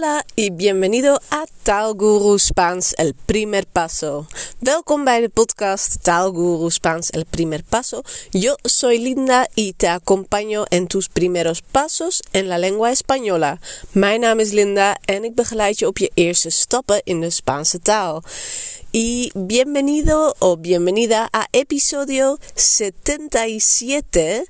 Hola y bienvenido a Taalguru Spaans El Primer Paso. Welkom bij de podcast Taalguru Spaans El Primer Paso. Yo soy Linda y te acompaño en tus primeros pasos en la lengua española. Mijn naam is Linda en ik begeleid je op je eerste stappen in de Spaanse taal. Y bienvenido o bienvenida a episodio 77.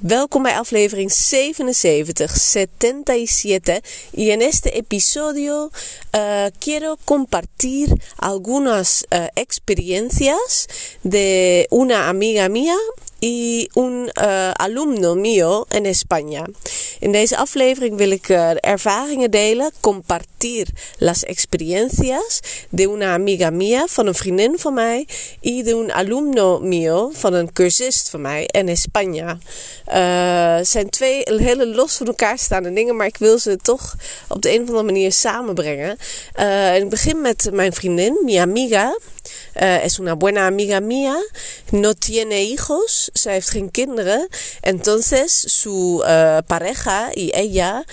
Welkom bij aflevering 77, 77. Y en este episodio uh, quiero compartir algunas uh, experiencias de una amiga mía y un uh, alumno mío en España. In deze aflevering wil ik uh, ervaringen delen, compartir las experiencias de una amiga mía, van een vriendin van mij, y de un alumno mío, van een cursist van mij en España. Uh, zijn twee hele los van elkaar staande dingen, maar ik wil ze toch op de een of andere manier samenbrengen. Ik begin met mijn vriendin, mi amiga. Uh, es una buena amiga mía, no tiene hijos, zij heeft geen kinderen. Entonces su uh, pareja y ella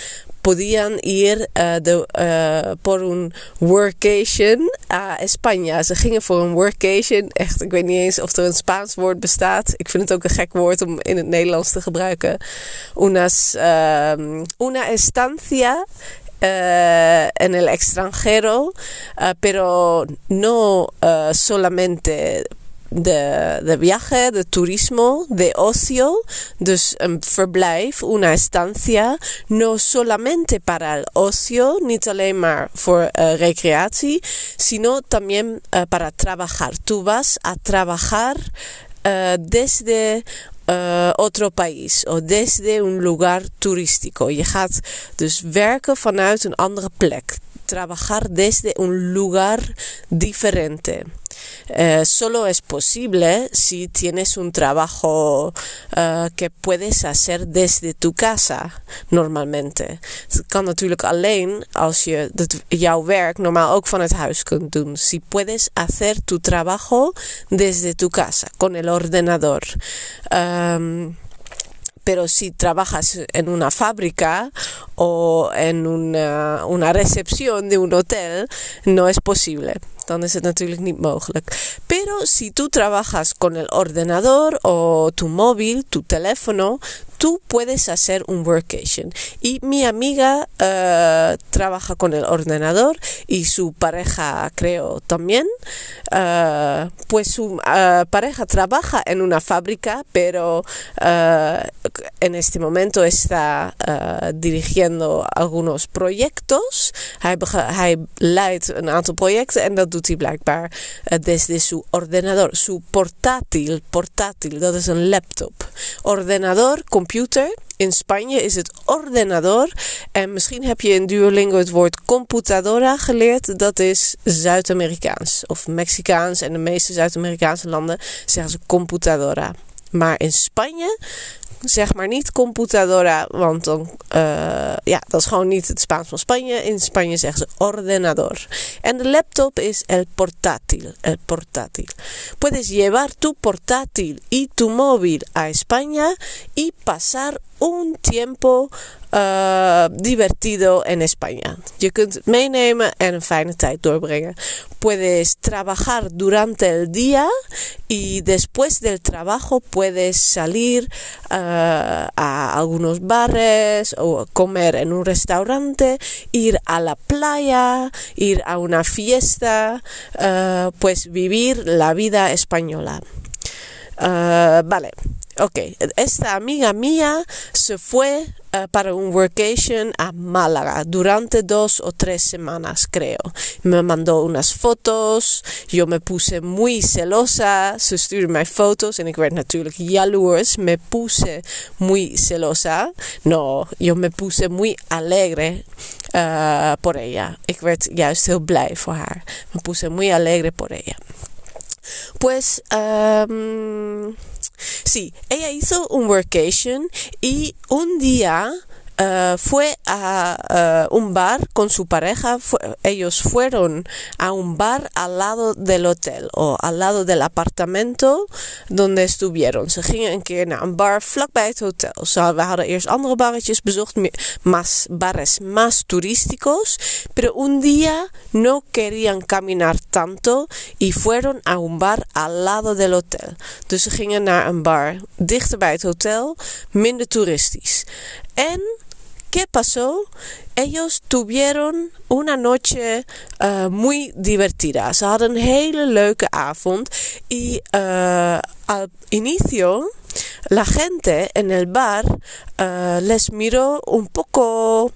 podían ir uh, de, uh, por un workation a España. Ze gingen voor een workation. Echt, ik weet niet eens of er een Spaans woord bestaat. Ik vind het ook een gek woord om in het Nederlands te gebruiken. Unas, uh, una estancia Uh, en el extranjero, uh, pero no uh, solamente de, de viaje, de turismo, de ocio, dus een verblijf, una estancia, no solamente para el ocio, niet alleen maar voor uh, recreatie, sino también para trabajar. Tú vas a trabajar uh, desde uh, otro país o desde un lugar turístico. Je gaat dus werken vanuit een andere plek. Trabajar desde un lugar diferente. Eh, solo es posible si tienes un trabajo uh, que puedes hacer desde tu casa normalmente. Kan natuurlijk alleen als je dat, jouw werk normaal ook. Si puedes hacer tu trabajo desde tu casa, con el ordenador. Um, pero si trabajas en una fábrica o en una recepción de un hotel, no es posible. Dan is het natuurlijk niet mogelijk. Pero si tú trabajas con el ordenador o tu móvil, tu teléfono, tú puedes hacer un workation. Y mi amiga uh, trabaja con el ordenador y su pareja creo también. Uh, pues su uh, pareja trabaja en una fábrica, pero en este momento está dirigiendo algunos proyectos. Hij, hij leidt een aantal projecten en dat doet hij blijkbaar desde su ordenador, su portátil. Portátil, dat is een laptop. Ordenador, computer. In Spanje is het ordenador. En misschien heb je in Duolingo het woord computadora geleerd. Dat is Zuid-Amerikaans of Mexicaans. En de meeste Zuid-Amerikaanse landen zeggen ze computadora. Maar in Spanje zeg maar niet computadora, want dan, uh, ja, dat is gewoon niet het Spaans van Spanje. In Spanje zeggen ze ordenador. En de laptop is el portátil, el portátil. Puedes llevar tu portátil y tu móvil a España y pasar un tiempo uh, divertido en España. Je kunt meenemen en een fijne tijd doorbrengen. Puedes trabajar durante el día y después del trabajo puedes salir uh, a algunos bares o comer en un restaurante, ir a la playa, ir a una fiesta, uh, pues vivir la vida española. vale. Ok, esta amiga mía se fue uh, para un workation a Málaga durante dos o tres semanas, creo. Me mandó unas fotos, yo me puse muy celosa, ze stuurde mij foto's en ik werd natuurlijk jaloers. Me puse muy celosa. No, yo me puse muy alegre uh, por ella. Ik werd juist heel blij voor haar. Me puse muy alegre por ella. Pues, um, sí, ella hizo un workation y un día uh, fue a uh, un bar con su pareja. ellos fueron a un bar al lado del hotel o al lado del apartamento donde estuvieron. Ze gingen een keer naar een bar vlakbij het hotel. So, we hadden eerst andere barretjes bezocht, más, bares más turísticos. Pero un día no querían caminar tanto y fueron a un bar al lado del hotel. Dus ze gingen naar een bar dichter bij het hotel, minder toeristisch. En ¿Qué pasó? Ellos tuvieron una noche uh, muy divertida. Ze hadden een hele leuke avond. Y uh, al inicio la gente en el bar uh, les miró un poco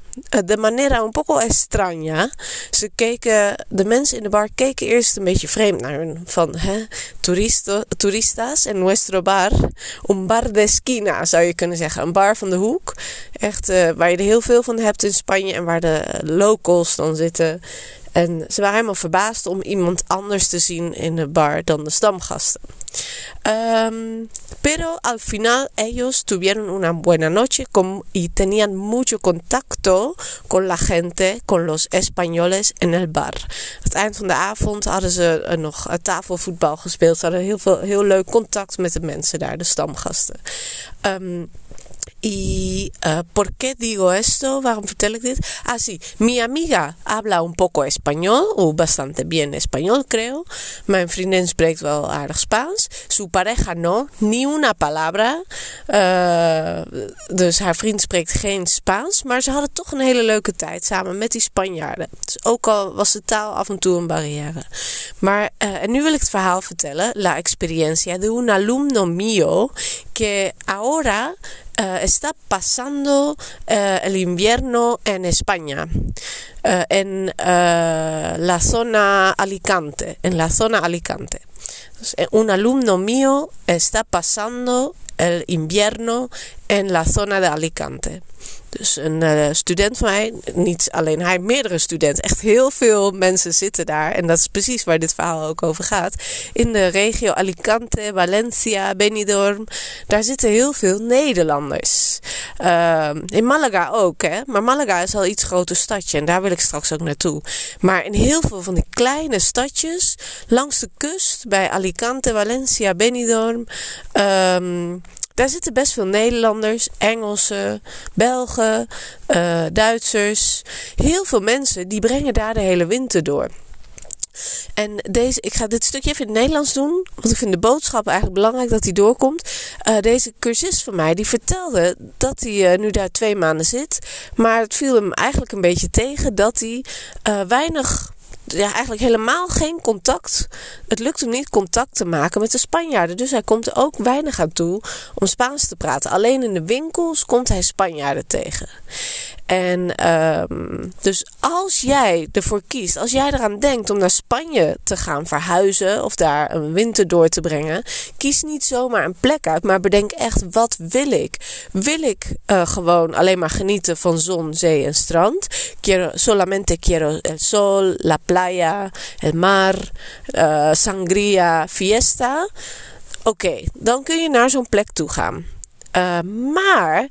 de manera un poco extraña. Ze keken, de mensen in de bar keken eerst een beetje vreemd naar hun. Van, hè, toeristo, turistas en nuestro bar. Un bar de esquina zou je kunnen zeggen. Een bar van de hoek. Echt uh, waar je er heel veel van hebt in Spanje en waar de locals dan zitten. En ze waren helemaal verbaasd om iemand anders te zien in de bar dan de stamgasten. Um, pero al final ellos tuvieron una buena noche con, y tenían mucho contacto con la gente, con los españoles en el bar. Het eind van de avond hadden ze uh, nog uh, tafelvoetbal gespeeld. Ze hadden heel, veel, heel leuk contact met de mensen daar, de stamgasten. Um, ¿Y uh, por qué digo esto? Waarom vertel ik dit? Ah, sí. Mi amiga habla un poco español, o bastante bien español, creo. Mijn vriendin spreekt wel aardig Spaans. Su pareja no, ni una palabra. Uh, dus haar vriend spreekt geen Spaans. Maar ze hadden toch een hele leuke tijd samen met die Spanjaarden. Dus ook al was de taal af en toe een barrière. Maar, uh, en nu wil ik het verhaal vertellen. La experiencia de un alumno mío que ahora uh, está pasando uh, el invierno en España, uh, en la zona Alicante, en la zona Alicante. un alumno mío está pasando el invierno en la zona de Alicante. Dus een uh, student van mij, niet alleen hij, meerdere studenten. Echt heel veel mensen zitten daar. En dat is precies waar dit verhaal ook over gaat. In de regio Alicante, Valencia, Benidorm. Daar zitten heel veel Nederlanders. Uh, in Malaga ook, hè. Maar Malaga is al iets groter stadje. En daar wil ik straks ook naartoe. Maar in heel veel van die kleine stadjes. Langs de kust, bij Alicante, Valencia, Benidorm. Um, daar zitten best veel Nederlanders, Engelsen, Belgen, uh, Duitsers. Heel veel mensen die brengen daar de hele winter door. En deze, ik ga dit stukje even in het Nederlands doen, want ik vind de boodschap eigenlijk belangrijk dat die doorkomt. Uh, deze cursist van mij, die vertelde dat hij uh, nu daar twee maanden zit. Maar het viel hem eigenlijk een beetje tegen dat hij weinig ja, eigenlijk helemaal geen contact. Het lukt hem niet contact te maken met de Spanjaarden. Dus hij komt er ook weinig aan toe om Spaans te praten. Alleen in de winkels komt hij Spanjaarden tegen. En um, dus als jij ervoor kiest, als jij eraan denkt om naar Spanje te gaan verhuizen of daar een winter door te brengen, kies niet zomaar een plek uit, maar bedenk echt wat wil ik? Wil ik uh, gewoon alleen maar genieten van zon, zee en strand? Quiero, solamente quiero el sol, la playa, el mar, uh, sangria, fiesta. Oké, dan kun je naar zo'n plek toe gaan. Uh, maar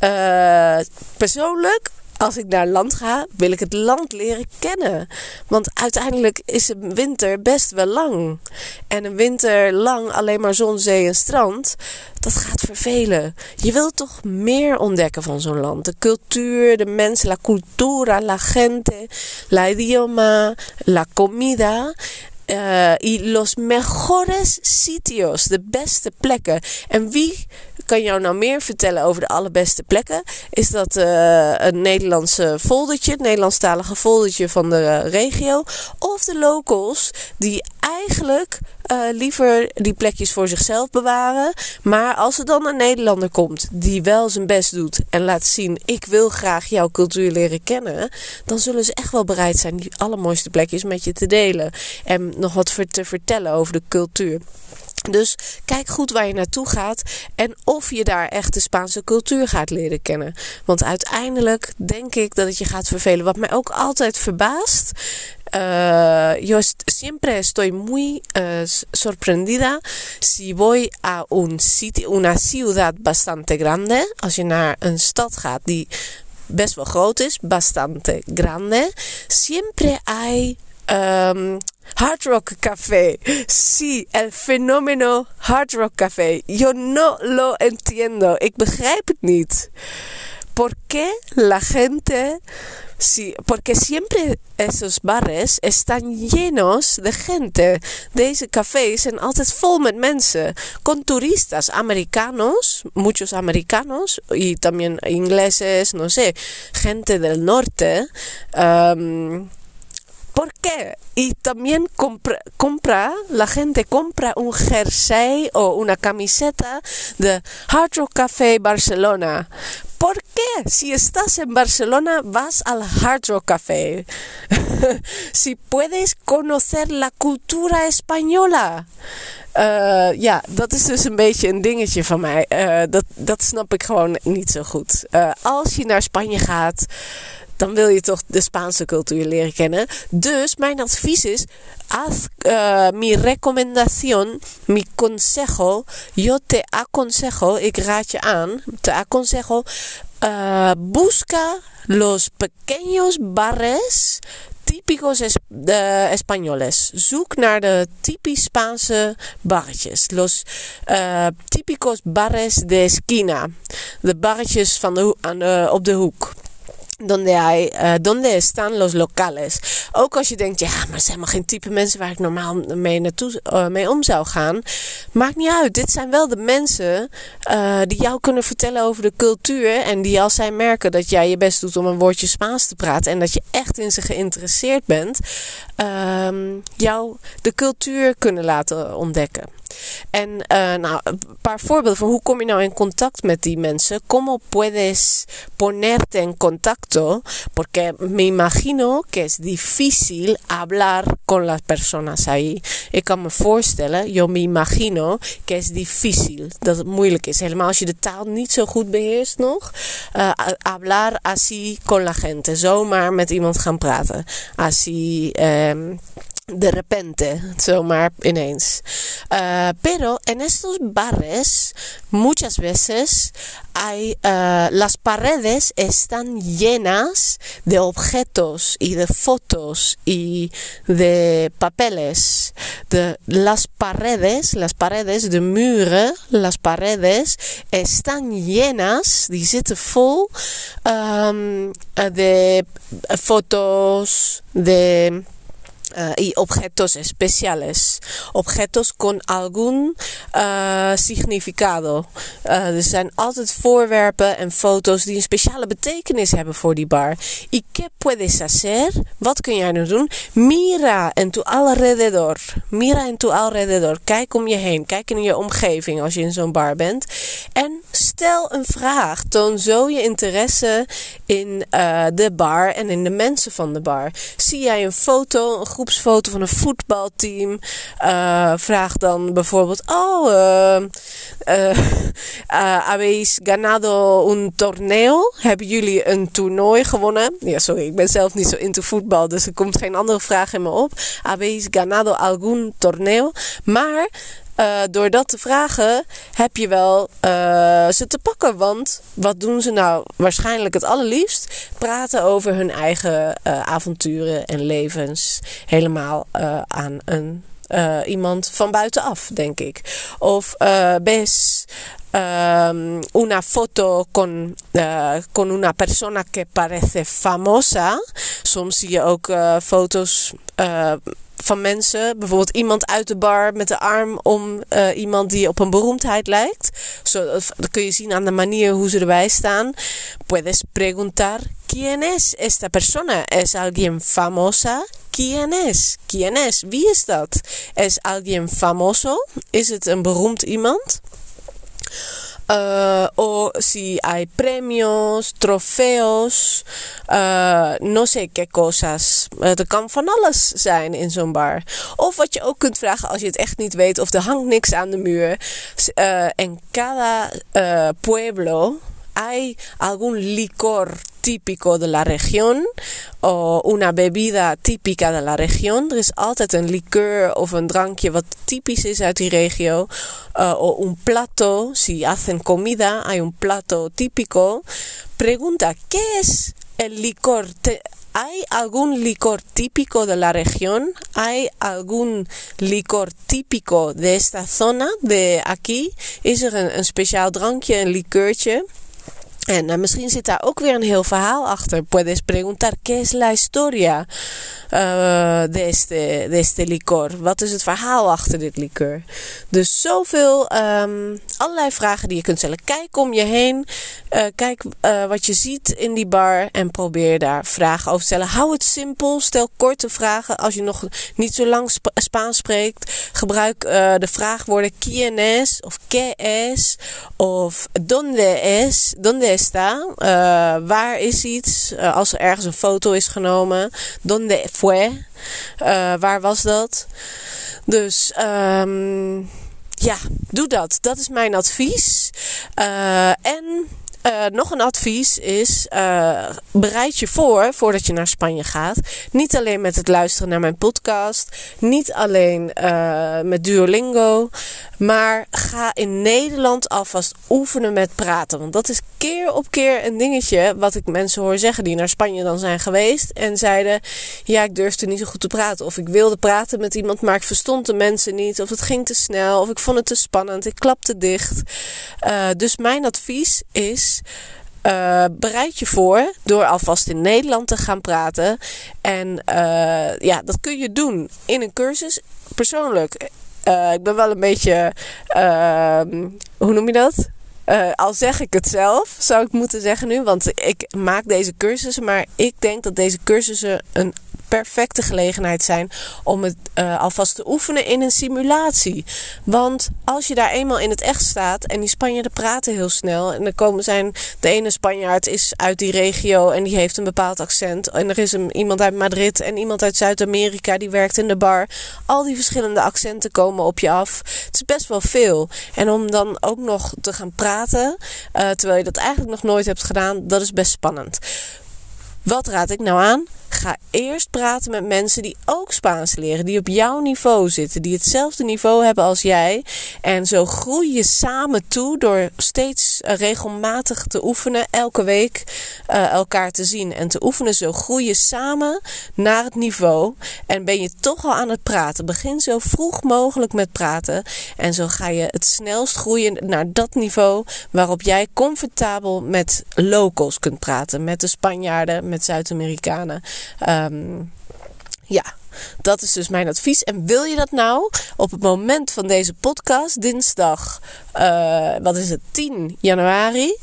uh, persoonlijk, als ik naar land ga, wil ik het land leren kennen. Want uiteindelijk is een winter best wel lang. En een winter lang alleen maar zon, zee en strand, dat gaat vervelen. Je wilt toch meer ontdekken van zo'n land. De cultuur, de mensen, la cultura, la gente, la idioma, la comida. Uh, y los mejores sitios, de beste plekken. En wie kan jou nou meer vertellen over de allerbeste plekken? Is dat uh, een Nederlandse foldertje, het Nederlandstalige foldertje van de regio? Of de locals die eigenlijk uh, liever die plekjes voor zichzelf bewaren. Maar als er dan een Nederlander komt die wel zijn best doet en laat zien: ik wil graag jouw cultuur leren kennen, dan zullen ze echt wel bereid zijn die allermooiste plekjes met je te delen en nog wat te vertellen over de cultuur. Dus kijk goed waar je naartoe gaat en of je daar echt de Spaanse cultuur gaat leren kennen. Want uiteindelijk denk ik dat het je gaat vervelen. Wat mij ook altijd verbaast uh, yo siempre estoy muy uh, sorprendida si voy a un sitio, una ciudad bastante grande. Als je naar een stad gaat die best wel groot is, bastante grande. Siempre hay um, Hard Rock Café. Sí, el fenómeno Hard Rock Café. Yo no lo entiendo. Ik begrijp het niet. ¿Por qué la gente Sí, porque siempre esos bares están llenos de gente. Deze cafés zijn altijd vol met mensen. Con turistas americanos, muchos americanos, y también ingleses, no sé, gente del norte. Um, ¿Por qué? Y también compra, la gente compra un jersey o una camiseta de Hard Rock Café Barcelona. ¿Por qué? Si estás en Barcelona, vas al Hard Rock Café. si puedes conocer la cultura española. Uh, ja, dat is dus een beetje een dingetje van mij. Uh, dat, dat snap ik gewoon niet zo goed. Uh, als je naar Spanje gaat, dan wil je toch de Spaanse cultuur leren kennen. Dus mijn advies is: haz uh, mi recomendación, mi consejo. Yo te aconsejo, ik raad je aan, te aconsejo. Uh, busca los pequeños bares típicos es, uh, españoles. Zoek naar de typisch Spaanse barretjes. Los uh, típicos bares de esquina. De barretjes van de, aan op de hoek donde, hay, uh, donde están los locales. Ook als je denkt, ja, maar het zijn helemaal geen type mensen waar ik normaal mee, naartoe, uh, mee om zou gaan. Maakt niet uit. Dit zijn wel de mensen uh, die jou kunnen vertellen over de cultuur. En die als zij merken dat jij je best doet om een woordje Spaans te praten. En dat je echt in ze geïnteresseerd bent. jou de cultuur kunnen laten ontdekken. En uh, nou, een paar voorbeelden van hoe kom je nou in contact met die mensen. ¿Cómo puedes ponerte en contacto? Porque me imagino que es difícil hablar con las personas ahí. Ik kan me voorstellen, yo me imagino que es difícil. Dat het moeilijk is. Helemaal als je de taal niet zo goed beheerst nog. Uh, hablar así con la gente. Zomaar met iemand gaan praten. Así... Um, de repente, zomaar ineens. Uh, pero en estos bares muchas veces hay uh, las paredes están llenas de objetos y de fotos y de papeles. De las paredes, las paredes de muren, las paredes están llenas, die zitten vol de fotos, de Uh, y objetos especiales, objetos con algún uh, significado. Uh, er zijn altijd voorwerpen en foto's die een speciale betekenis hebben voor die bar. ¿Y qué puedes hacer? Wat kun jij nu doen? Mira en tu alrededor. Mira en tu alrededor. Kijk om je heen. Kijk in je omgeving als je in zo'n bar bent. En stel een vraag. Toon zo je interesse in de bar en in de mensen van de bar. Zie jij een foto, een groepsfoto van een voetbalteam. Uh, vraag dan bijvoorbeeld: Oh, uh, ganado un torneo? Hebben jullie een toernooi gewonnen? Ja, sorry, ik ben zelf niet zo into voetbal, dus er komt geen andere vraag in me op. Habéis ganado algún torneo? Maar uh, door dat te vragen heb je wel uh, ze te pakken. Want wat doen ze nou waarschijnlijk het allerliefst? Praten over hun eigen uh, avonturen en levens. Helemaal aan een, iemand van buitenaf, denk ik. Of um, una foto con, con una persona que parece famosa. Soms zie je ook foto's van mensen. Bijvoorbeeld iemand uit de bar met de arm om uh, iemand die op een beroemdheid lijkt. Zo, dat kun je zien aan de manier hoe ze erbij staan. Puedes preguntar quién es esta persona. ¿Es alguien famosa? ¿Quién es? ¿Quién es? Wie is dat? ¿Es alguien famoso? Is het een beroemd iemand? Uh, o si hay premios, trofeos, uh, no sé qué cosas. Uh, er kan van alles zijn in zo'n bar. Of wat je ook kunt vragen als je het echt niet weet of er hangt niks aan de muur. en cada pueblo hay algún licor típico de la región o una bebida típica de la región. Er is altijd een liqueur of een drankje wat typisch is uit die regio. Uh, o un plato, si hacen comida, hay un plato típico. Pregunta, ¿qué es el licor? ¿Hay algún licor típico de la región? ¿Hay algún licor típico de esta zona, de aquí? Is er een, een speciaal drankje, een liqueurtje? En uh, misschien zit daar ook weer een heel verhaal achter. Puedes preguntar, ¿qué es la historia uh, de, este, licor? Wat is het verhaal achter dit liqueur? Dus zoveel, um, allerlei vragen die je kunt stellen. Kijk om je heen. Uh, kijk wat je ziet in die bar. En probeer daar vragen over te stellen. Hou het simpel. Stel korte vragen. Als je nog niet zo lang Sp Spaans spreekt. Gebruik de vraagwoorden quién es. Of qué es. Of dónde es. Dónde Uh, waar is iets? Uh, als er ergens een foto is genomen. Donde fue? Uh, waar was dat? Dus um, ja, doe dat. Dat is mijn advies. en uh, nog een advies is: uh, bereid je voor voordat je naar Spanje gaat. Niet alleen met het luisteren naar mijn podcast, niet alleen uh, met Duolingo, maar ga in Nederland alvast oefenen met praten. Want dat is keer op keer een dingetje wat ik mensen hoor zeggen die naar Spanje dan zijn geweest en zeiden: Ja, ik durfde niet zo goed te praten. Of ik wilde praten met iemand, maar ik verstond de mensen niet. Of het ging te snel, of ik vond het te spannend, ik klapte dicht. dus mijn advies is uh, bereid je voor door alvast in Nederland te gaan praten. En uh, ja, dat kun je doen in een cursus. Persoonlijk, uh, ik ben wel een beetje, ehm, hoe noem je dat? al zeg ik het zelf, zou ik moeten zeggen nu. Want ik maak deze cursussen, maar ik denk dat deze cursussen een perfecte gelegenheid zijn om het uh, alvast te oefenen in een simulatie. Want als je daar eenmaal in het echt staat en die Spanjaarden praten heel snel en er komen zijn de ene Spanjaard is uit die regio en die heeft een bepaald accent en er is een, iemand uit Madrid en iemand uit Zuid-Amerika die werkt in de bar. Al die verschillende accenten komen op je af. Het is best wel veel. En om dan ook nog te gaan praten uh, terwijl je dat eigenlijk nog nooit hebt gedaan, dat is best spannend. Wat raad ik nou aan? Ga eerst praten met mensen die ook Spaans leren, die op jouw niveau zitten, die hetzelfde niveau hebben als jij. En zo groei je samen toe door steeds uh, regelmatig te oefenen, elke week uh, elkaar te zien en te oefenen. Zo groei je samen naar het niveau en ben je toch al aan het praten. Begin zo vroeg mogelijk met praten en zo ga je het snelst groeien naar dat niveau waarop jij comfortabel met locals kunt praten, met de Spanjaarden, met Zuid-Amerikanen. Um, ja, dat is dus mijn advies. En wil je dat nou op het moment van deze podcast, dinsdag, uh, wat is het, 10 januari,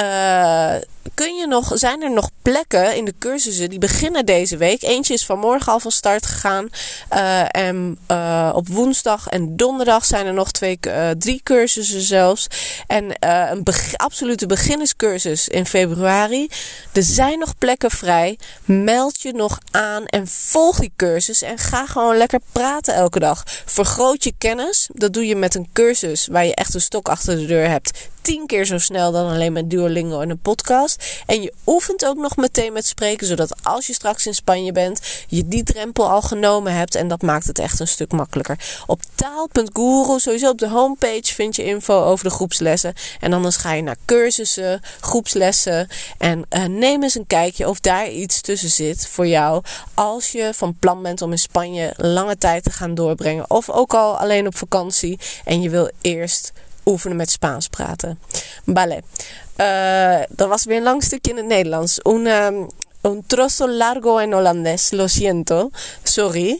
uh, kun je nog, zijn er nog plekken in de cursussen die beginnen deze week. Eentje is vanmorgen al van start gegaan. Uh, en op woensdag en donderdag zijn er nog twee, drie cursussen zelfs. En een absolute beginnerscursus in februari. Er zijn nog plekken vrij. Meld je nog aan en volg die cursus. En ga gewoon lekker praten elke dag. Vergroot je kennis. Dat doe je met een cursus waar je echt een stok achter de deur hebt tien keer zo snel dan alleen met Duolingo en een podcast. En je oefent ook nog meteen met spreken, zodat als je straks in Spanje bent, je die drempel al genomen hebt. En dat maakt het echt een stuk makkelijker. Op taal.guru, sowieso op de homepage, vind je info over de groepslessen. En anders ga je naar cursussen, groepslessen. En uh, neem eens een kijkje of daar iets tussen zit voor jou. Als je van plan bent om in Spanje lange tijd te gaan doorbrengen. Of ook al alleen op vakantie. En je wil eerst oefenen met Spaans praten. Vale. Uh, dat was weer een lang stukje in het Nederlands. Un, um, un trozo largo en holandés. Lo siento. Sorry.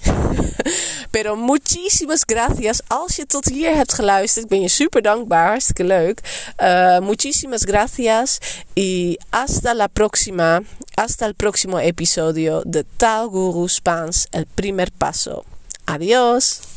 Pero muchísimas gracias. Als je tot hier hebt geluisterd, ben je super dankbaar. Hartstikke leuk. Uh, muchísimas gracias. Y hasta la próxima. Hasta el próximo episodio de Taal Guru Spaans. El primer paso. Adiós.